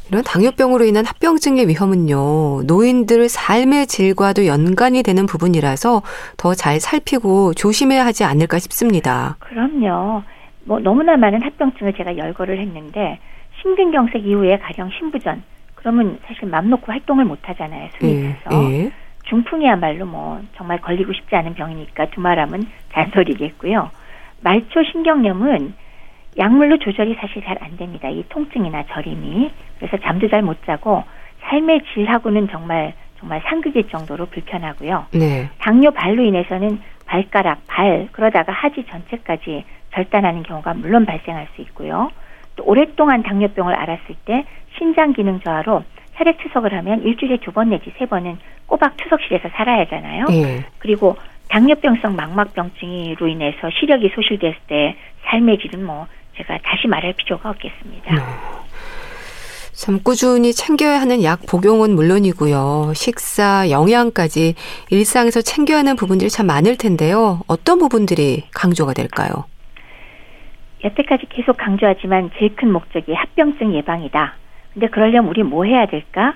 이런 당뇨병으로 인한 합병증의 위험은요, 노인들 삶의 질과도 연관이 되는 부분이라서 더 잘 살피고 조심해야 하지 않을까 싶습니다. 그럼요. 뭐 너무나 많은 합병증을 제가 열거를 했는데 심근경색 이후에 가령 신부전 그러면 사실 맘 놓고 활동을 못 하잖아요. 숨이 예, 차서. 예. 중풍이야말로 뭐 정말 걸리고 싶지 않은 병이니까 두말하면 잔소리겠고요. 말초 신경염은 약물로 조절이 사실 잘 안 됩니다. 이 통증이나 저림이. 그래서 잠도 잘 못 자고 삶의 질하고는 정말 정말 상극일 정도로 불편하고요. 네. 당뇨 발로 인해서는 발가락, 발, 그러다가 하지 전체까지 절단하는 경우가 물론 발생할 수 있고요. 또 오랫동안 당뇨병을 앓았을 때 신장 기능 저하로 혈액 투석을 하면 일주일에 두 번 내지 세 번은 꼬박 투석실에서 살아야 하잖아요. 예. 그리고 당뇨병성 망막병증으로 인해서 시력이 소실됐을 때 삶의 질은 뭐 제가 다시 말할 필요가 없겠습니다. 네. 참 꾸준히 챙겨야 하는 약 복용은 물론이고요. 식사, 영양까지 일상에서 챙겨야 하는 부분들이 참 많을 텐데요. 어떤 부분들이 강조가 될까요? 여태까지 계속 강조하지만 제일 큰 목적이 합병증 예방이다. 근데 그러려면 우리 뭐 해야 될까?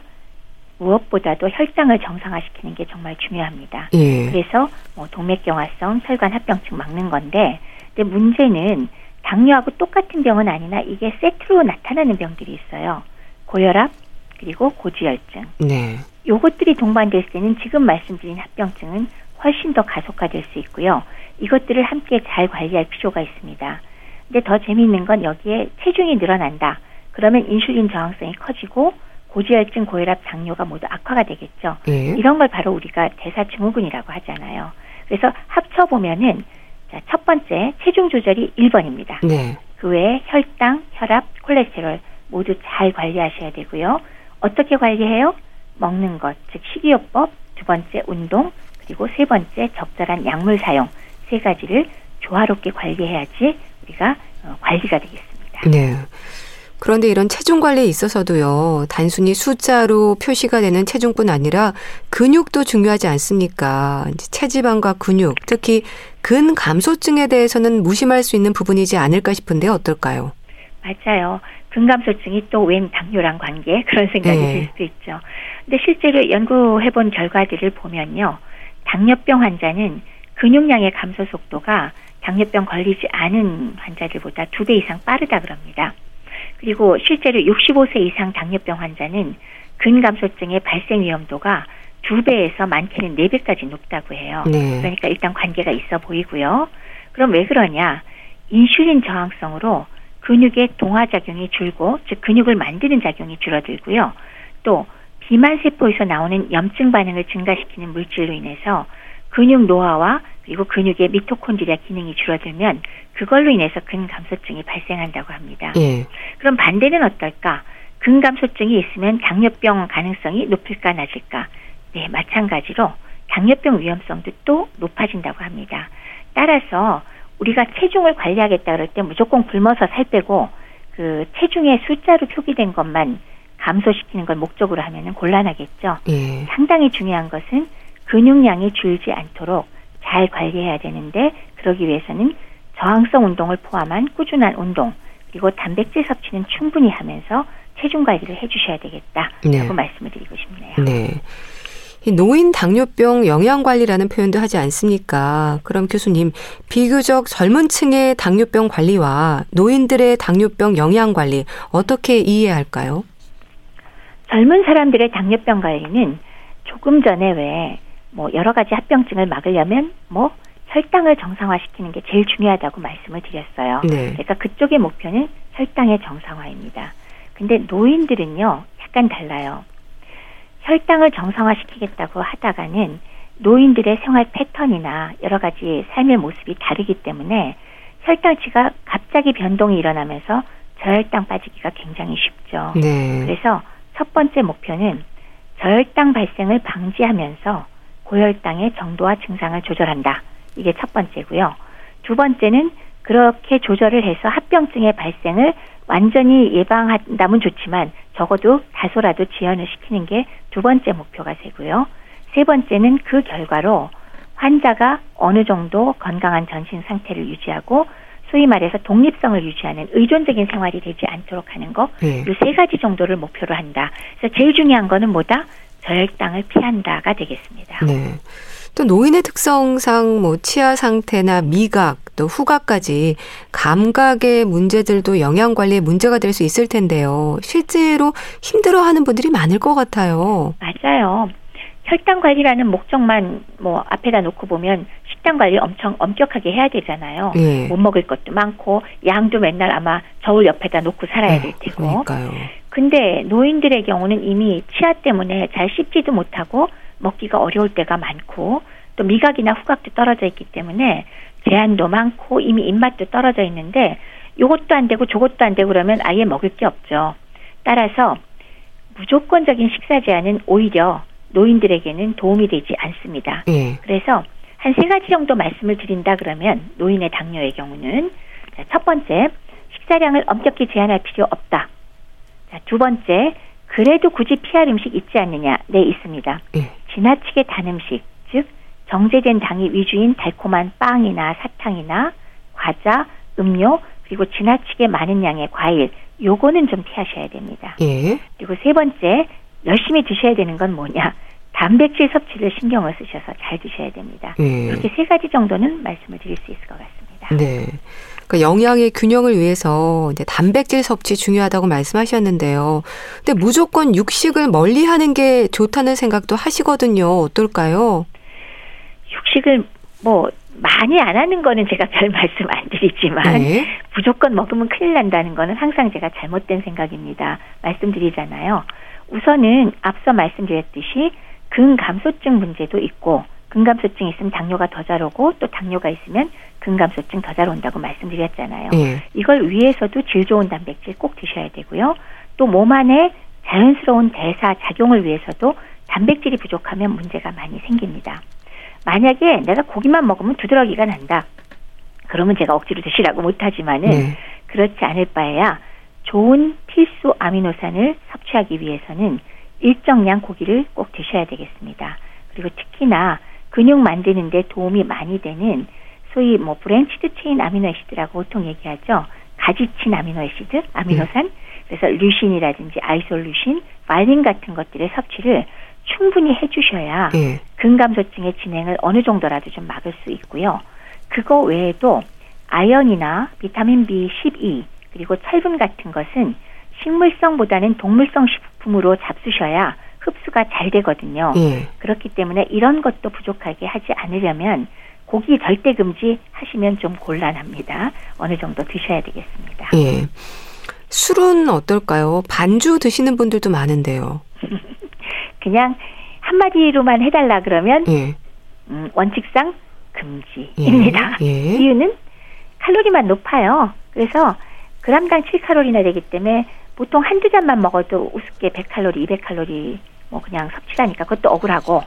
무엇보다도 혈당을 정상화시키는 게 정말 중요합니다. 예. 그래서 뭐 동맥경화성 혈관 합병증 막는 건데, 근데 문제는 당뇨하고 똑같은 병은 아니나 이게 세트로 나타나는 병들이 있어요. 고혈압 그리고 고지혈증. 네. 요것들이 동반됐을 때는 지금 말씀드린 합병증은 훨씬 더 가속화될 수 있고요. 이것들을 함께 잘 관리할 필요가 있습니다. 근데 더 재미있는 건 여기에 체중이 늘어난다. 그러면 인슐린 저항성이 커지고 고지혈증, 고혈압, 당뇨가 모두 악화가 되겠죠. 예. 이런 걸 바로 우리가 대사증후군이라고 하잖아요. 그래서 합쳐 보면은 자, 첫 번째 체중 조절이 1번입니다. 네. 그 외에 혈당, 혈압, 콜레스테롤 모두 잘 관리하셔야 되고요. 어떻게 관리해요? 먹는 것, 즉 식이요법, 두 번째 운동, 그리고 세 번째 적절한 약물 사용 세 가지를 조화롭게 관리해야지 우리가 어, 관리가 되겠습니다. 네. 그런데 이런 체중 관리에 있어서도요, 단순히 숫자로 표시가 되는 체중뿐 아니라 근육도 중요하지 않습니까? 체지방과 근육, 특히 근 감소증에 대해서는 무심할 수 있는 부분이지 않을까 싶은데 어떨까요? 맞아요. 근감소증이 또 웬 당뇨랑 관계 그런 생각이 네. 들 수도 있죠. 근데 실제로 연구해 본 결과들을 보면요, 당뇨병 환자는 근육량의 감소 속도가 당뇨병 걸리지 않은 환자들보다 두 배 이상 빠르다 그럽니다. 그리고 실제로 65세 이상 당뇨병 환자는 근감소증의 발생 위험도가 두 배에서 많게는 네 배까지 높다고 해요. 네. 그러니까 일단 관계가 있어 보이고요. 그럼 왜 그러냐? 인슐린 저항성으로 근육의 동화 작용이 줄고 즉 근육을 만드는 작용이 줄어들고요. 또 비만 세포에서 나오는 염증 반응을 증가시키는 물질로 인해서 근육 노화와 그리고 근육의 미토콘드리아 기능이 줄어들면 그걸로 인해서 근감소증이 발생한다고 합니다. 예. 그럼 반대는 어떨까? 근감소증이 있으면 당뇨병 가능성이 높을까 낮을까? 네, 마찬가지로 당뇨병 위험성도 또 높아진다고 합니다. 따라서 우리가 체중을 관리하겠다 그럴 때 무조건 굶어서 살 빼고 그 체중의 숫자로 표기된 것만 감소시키는 걸 목적으로 하면은 곤란하겠죠. 예. 상당히 중요한 것은 근육량이 줄지 않도록 잘 관리해야 되는데 그러기 위해서는 저항성 운동을 포함한 꾸준한 운동 그리고 단백질 섭취는 충분히 하면서 체중 관리를 해주셔야 되겠다라고 네. 말씀을 드리고 싶네요. 네. 이 노인 당뇨병 영양 관리라는 표현도 하지 않습니까? 그럼 교수님, 비교적 젊은 층의 당뇨병 관리와 노인들의 당뇨병 영양 관리 어떻게 이해할까요? 젊은 사람들의 당뇨병 관리는 조금 전에 왜 뭐 여러 가지 합병증을 막으려면 뭐 혈당을 정상화시키는 게 제일 중요하다고 말씀을 드렸어요. 네. 그러니까 그쪽의 목표는 혈당의 정상화입니다. 근데 노인들은요, 약간 달라요. 혈당을 정상화시키겠다고 하다가는 노인들의 생활 패턴이나 여러 가지 삶의 모습이 다르기 때문에 혈당치가 갑자기 변동이 일어나면서 저혈당 빠지기가 굉장히 쉽죠. 네. 그래서 첫 번째 목표는 저혈당 발생을 방지하면서 고혈당의 정도와 증상을 조절한다. 이게 첫 번째고요. 두 번째는 그렇게 조절을 해서 합병증의 발생을 완전히 예방한다면 좋지만 적어도 다소라도 지연을 시키는 게 두 번째 목표가 되고요. 세 번째는 그 결과로 환자가 어느 정도 건강한 전신 상태를 유지하고 소위 말해서 독립성을 유지하는 의존적인 생활이 되지 않도록 하는 거, 네. 이세 가지 정도를 목표로 한다. 그래서 제일 중요한 거는 뭐다? 저혈당을 피한다가 되겠습니다. 네. 또 노인의 특성상 뭐 치아 상태나 미각 또 후각까지 감각의 문제들도 영양 관리에 문제가 될 수 있을 텐데요. 실제로 힘들어하는 분들이 많을 것 같아요. 맞아요. 혈당 관리라는 목적만 뭐 앞에다 놓고 보면 식단 관리 엄청 엄격하게 해야 되잖아요. 예. 못 먹을 것도 많고 양도 맨날 아마 저울 옆에다 놓고 살아야 될 네, 테고. 그러니까요. 근데 노인들의 경우는 이미 치아 때문에 잘 씹지도 못하고 먹기가 어려울 때가 많고 또 미각이나 후각도 떨어져 있기 때문에 제한도 많고 이미 입맛도 떨어져 있는데 요것도 안 되고 저것도 안 되고 그러면 아예 먹을 게 없죠. 따라서 무조건적인 식사 제한은 오히려 노인들에게는 도움이 되지 않습니다. 예. 그래서 한 세 가지 정도 말씀을 드린다 그러면 노인의 당뇨의 경우는 자, 첫 번째 식사량을 엄격히 제한할 필요 없다. 자, 두 번째 그래도 굳이 피할 음식 있지 않느냐? 네 있습니다. 예. 지나치게 단 음식, 즉 정제된 당이 위주인 달콤한 빵이나 사탕이나 과자, 음료 그리고 지나치게 많은 양의 과일 요거는 좀 피하셔야 됩니다. 예. 그리고 세 번째 열심히 드셔야 되는 건 뭐냐? 단백질 섭취를 신경을 쓰셔서 잘 드셔야 됩니다. 예. 이렇게 세 가지 정도는 말씀을 드릴 수 있을 것 같습니다. 네. 그 영양의 균형을 위해서 이제 단백질 섭취 중요하다고 말씀하셨는데요. 근데 무조건 육식을 멀리 하는 게 좋다는 생각도 하시거든요. 어떨까요? 육식을 뭐 많이 안 하는 거는 제가 별 말씀 안 드리지만 네. 무조건 먹으면 큰일 난다는 거는 항상 제가 잘못된 생각입니다. 말씀드리잖아요. 우선은 앞서 말씀드렸듯이 근감소증 문제도 있고 근감소증 있으면 당뇨가 더 잘 오고 또 당뇨가 있으면 근감소증 더 잘 온다고 말씀드렸잖아요. 예. 이걸 위해서도 질 좋은 단백질 꼭 드셔야 되고요. 또 몸 안에 자연스러운 대사 작용을 위해서도 단백질이 부족하면 문제가 많이 생깁니다. 만약에 내가 고기만 먹으면 두드러기가 난다. 그러면 제가 억지로 드시라고 못하지만은 네. 그렇지 않을 바에야 좋은 필수 아미노산을 섭취하기 위해서는 일정량 고기를 꼭 드셔야 되겠습니다. 그리고 특히나 근육 만드는데 도움이 많이 되는 소위 뭐 branched chain amino acid라고 보통 얘기하죠. 가지친 amino acid, 아미노산. 그래서 류신이라든지 아이솔루신, 말린 같은 것들의 섭취를 충분히 해주셔야 예. 근감소증의 진행을 어느 정도라도 좀 막을 수 있고요. 그거 외에도 아연이나 비타민 B12 그리고 철분 같은 것은 식물성보다는 동물성 식품으로 잡수셔야 흡수가 잘 되거든요. 예. 그렇기 때문에 이런 것도 부족하게 하지 않으려면 고기 절대 금지 하시면 좀 곤란합니다. 어느 정도 드셔야 되겠습니다. 예. 술은 어떨까요? 반주 드시는 분들도 많은데요. 그냥 한마디로만 해달라 그러면 예. 음, 원칙상 금지입니다. 예. 이유는 칼로리만 높아요. 그래서 그람당 7칼로리나 되기 때문에 보통 한두 잔만 먹어도 우습게 100칼로리, 200칼로리 뭐 그냥 섭취하니까 그것도 억울하고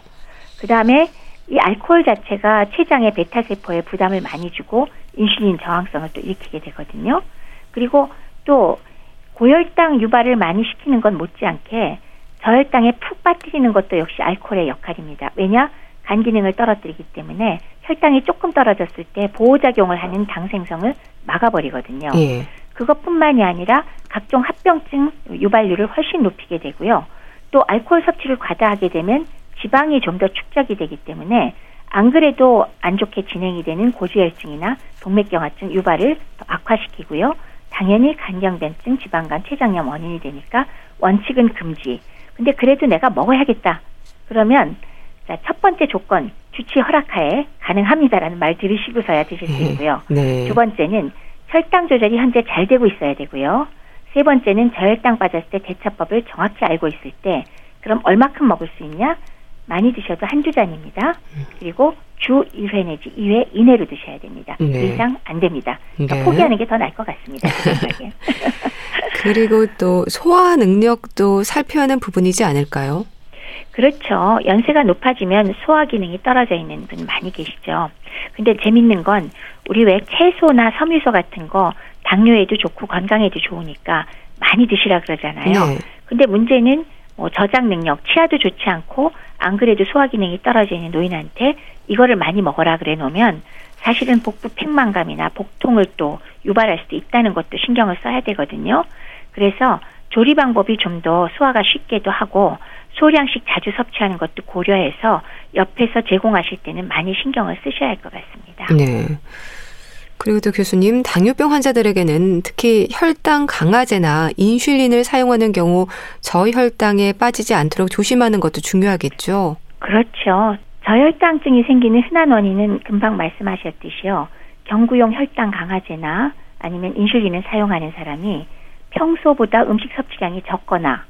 그 다음에 이 알코올 자체가 췌장의 베타 세포에 부담을 많이 주고 인슐린 저항성을 또 일으키게 되거든요. 그리고 또 고혈당 유발을 많이 시키는 건 못지않게 저혈당에 푹 빠뜨리는 것도 역시 알코올의 역할입니다. 왜냐? 간 기능을 떨어뜨리기 때문에 혈당이 조금 떨어졌을 때 보호작용을 하는 당 생성을 막아버리거든요. 예. 그것뿐만이 아니라 각종 합병증 유발률을 훨씬 높이게 되고요. 또 알코올 섭취를 과다하게 되면 지방이 좀 더 축적이 되기 때문에 안 그래도 안 좋게 진행이 되는 고지혈증이나 동맥경화증 유발을 더 악화시키고요. 당연히 간경변증, 지방간, 췌장염 원인이 되니까 원칙은 금지. 근데 그래도 내가 먹어야겠다. 그러면 자, 첫 번째 조건 주치 허락하에 가능합니다라는 말 들으시고서야 드실 수 있고요. 네. 두 번째는 혈당 조절이 현재 잘 되고 있어야 되고요. 세 번째는 저혈당 빠졌을 때 대처법을 정확히 알고 있을 때 그럼 얼마큼 먹을 수 있냐? 많이 드셔도 한두 잔입니다. 그리고 주 1회 내지 2회 이내로 드셔야 됩니다. 네. 그 이상 안 됩니다. 그러니까 네. 포기하는 게 더 나을 것 같습니다. 그리고 또 소화 능력도 살펴야 하는 부분이지 않을까요? 그렇죠. 연세가 높아지면 소화 기능이 떨어져 있는 분 많이 계시죠. 근데 재밌는 건 우리 왜 채소나 섬유소 같은 거 당뇨에도 좋고 건강에도 좋으니까 많이 드시라 그러잖아요. 네. 근데 문제는 뭐 저장 능력, 치아도 좋지 않고 안 그래도 소화 기능이 떨어지는 노인한테 이거를 많이 먹어라 그래 놓으면 사실은 복부 팽만감이나 복통을 또 유발할 수도 있다는 것도 신경을 써야 되거든요. 그래서 조리 방법이 좀 더 소화가 쉽게도 하고 소량씩 자주 섭취하는 것도 고려해서 옆에서 제공하실 때는 많이 신경을 쓰셔야 할 것 같습니다. 네. 그리고 또 교수님, 당뇨병 환자들에게는 특히 혈당 강화제나 인슐린을 사용하는 경우 저혈당에 빠지지 않도록 조심하는 것도 중요하겠죠. 그렇죠. 저혈당증이 생기는 흔한 원인은 금방 말씀하셨듯이요. 경구용 혈당 강화제나 아니면 인슐린을 사용하는 사람이 평소보다 음식 섭취량이 적거나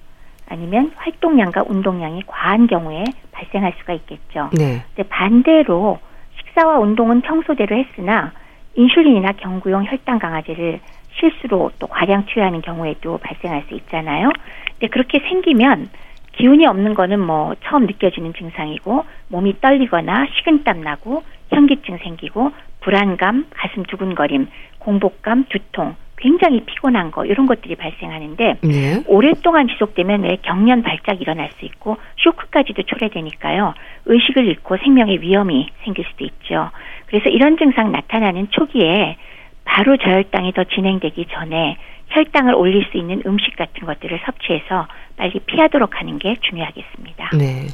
아니면 활동량과 운동량이 과한 경우에 발생할 수가 있겠죠. 네. 근데 반대로 식사와 운동은 평소대로 했으나 인슐린이나 경구용 혈당 강화제를 실수로 또 과량 투여하는 경우에도 발생할 수 있잖아요. 근데 그렇게 생기면 기운이 없는 거는 뭐 처음 느껴지는 증상이고 몸이 떨리거나 식은땀 나고 현기증 생기고 불안감, 가슴 두근거림, 공복감, 두통, 굉장히 피곤한 거 이런 것들이 발생하는데 네. 오랫동안 지속되면 왜 경련 발작 일어날 수 있고 쇼크까지도 초래되니까요. 의식을 잃고 생명의 위험이 생길 수도 있죠. 그래서 이런 증상 나타나는 초기에 바로 저혈당이 더 진행되기 전에 혈당을 올릴 수 있는 음식 같은 것들을 섭취해서 빨리 피하도록 하는 게 중요하겠습니다. 네.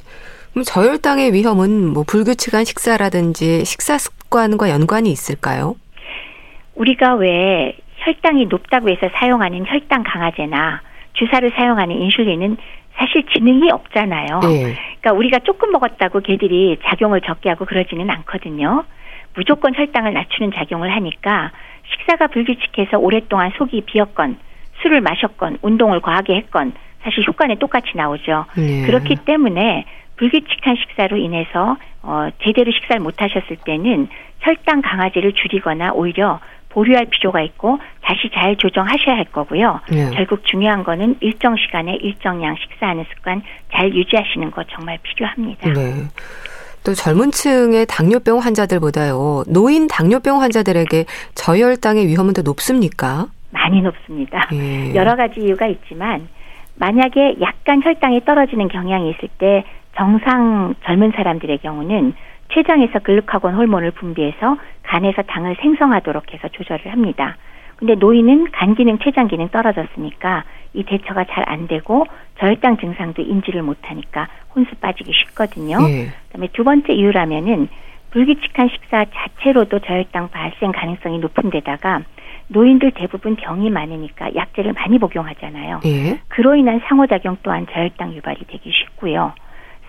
그럼 저혈당의 위험은 뭐 불규칙한 식사라든지 식사 습관과 연관이 있을까요? 우리가 왜 혈당이 높다고 해서 사용하는 혈당 강화제나 주사를 사용하는 인슐린은 사실 지능이 없잖아요. 네. 그러니까 우리가 조금 먹었다고 걔들이 작용을 적게 하고 그러지는 않거든요. 무조건 혈당을 낮추는 작용을 하니까 식사가 불규칙해서 오랫동안 속이 비었건 술을 마셨건 운동을 과하게 했건 사실 효과는 똑같이 나오죠. 네. 그렇기 때문에 불규칙한 식사로 인해서 어, 제대로 식사를 못 하셨을 때는 혈당 강화제를 줄이거나 오히려 보류할 필요가 있고 다시 잘 조정하셔야 할 거고요. 네. 결국 중요한 거는 일정 시간에 일정량 식사하는 습관 잘 유지하시는 거 정말 필요합니다. 네. 또 젊은 층의 당뇨병 환자들보다요. 노인 당뇨병 환자들에게 저혈당의 위험은 더 높습니까? 많이 높습니다. 예. 여러 가지 이유가 있지만 만약에 약간 혈당이 떨어지는 경향이 있을 때 정상 젊은 사람들의 경우는 췌장에서 글루카곤 호르몬을 분비해서 간에서 당을 생성하도록 해서 조절을 합니다. 근데 노인은 간 기능, 췌장 기능 떨어졌으니까 이 대처가 잘 안 되고 저혈당 증상도 인지를 못하니까 혼수 빠지기 쉽거든요. 예. 그다음에 두 번째 이유라면은 불규칙한 식사 자체로도 저혈당 발생 가능성이 높은 데다가 노인들 대부분 병이 많으니까 약제를 많이 복용하잖아요. 예. 그로 인한 상호작용 또한 저혈당 유발이 되기 쉽고요.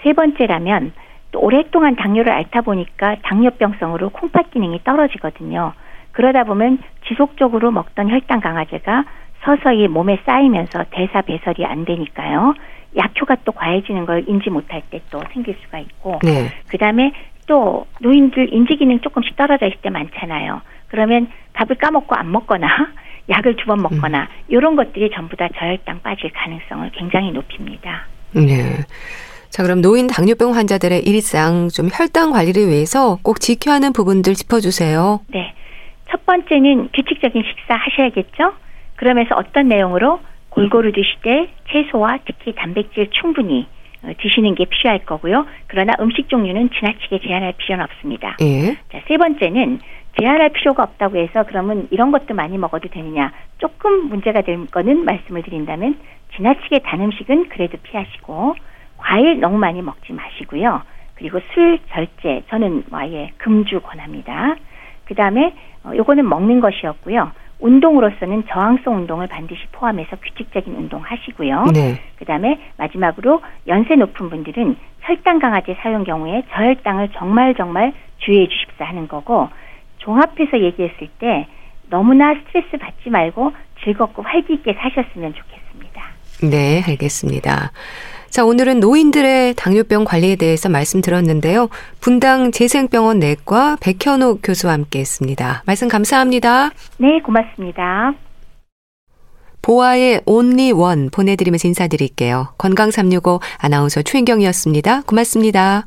세 번째라면 또 오랫동안 당뇨를 앓다 보니까 당뇨병성으로 콩팥 기능이 떨어지거든요. 그러다 보면 지속적으로 먹던 혈당 강화제가 서서히 몸에 쌓이면서 대사 배설이 안 되니까요. 약효가 또 과해지는 걸 인지 못할 때 또 생길 수가 있고 네. 그 다음에 또 노인들 인지 기능 조금씩 떨어져 있을 때 많잖아요. 그러면 밥을 까먹고 안 먹거나 약을 두 번 먹거나 이런 것들이 전부 다 저혈당 빠질 가능성을 굉장히 높입니다. 네. 자, 그럼 노인 당뇨병 환자들의 일상 좀 혈당 관리를 위해서 꼭 지켜야 하는 부분들 짚어주세요. 네. 첫 번째는 규칙적인 식사 하셔야겠죠? 그러면서 어떤 내용으로 골고루 드시되 채소와 특히 단백질 충분히 어, 드시는 게 필요할 거고요. 그러나 음식 종류는 지나치게 제한할 필요는 없습니다. 예. 자, 세 번째는 제한할 필요가 없다고 해서 그러면 이런 것도 많이 먹어도 되느냐. 조금 문제가 될 거는 말씀을 드린다면 지나치게 단 음식은 그래도 피하시고 과일 너무 많이 먹지 마시고요. 그리고 술 절제 저는 뭐 아예 금주 권합니다. 그 다음에 어, 요거는 먹는 것이었고요. 운동으로서는 저항성 운동을 반드시 포함해서 규칙적인 운동 하시고요. 네. 그 다음에 마지막으로 연세 높은 분들은 혈당 강화제 사용 경우에 저혈당을 정말 정말 주의해 주십사 하는 거고 종합해서 얘기했을 때 너무나 스트레스 받지 말고 즐겁고 활기 있게 사셨으면 좋겠습니다. 네, 알겠습니다. 자, 오늘은 노인들의 당뇨병 관리에 대해서 말씀 들었는데요. 분당 재생병원 내과 백현옥 교수와 함께 했습니다. 말씀 감사합니다. 네, 고맙습니다. 보아의 온리 원 보내드리면서 인사드릴게요. 건강365 아나운서 최인경이었습니다. 고맙습니다.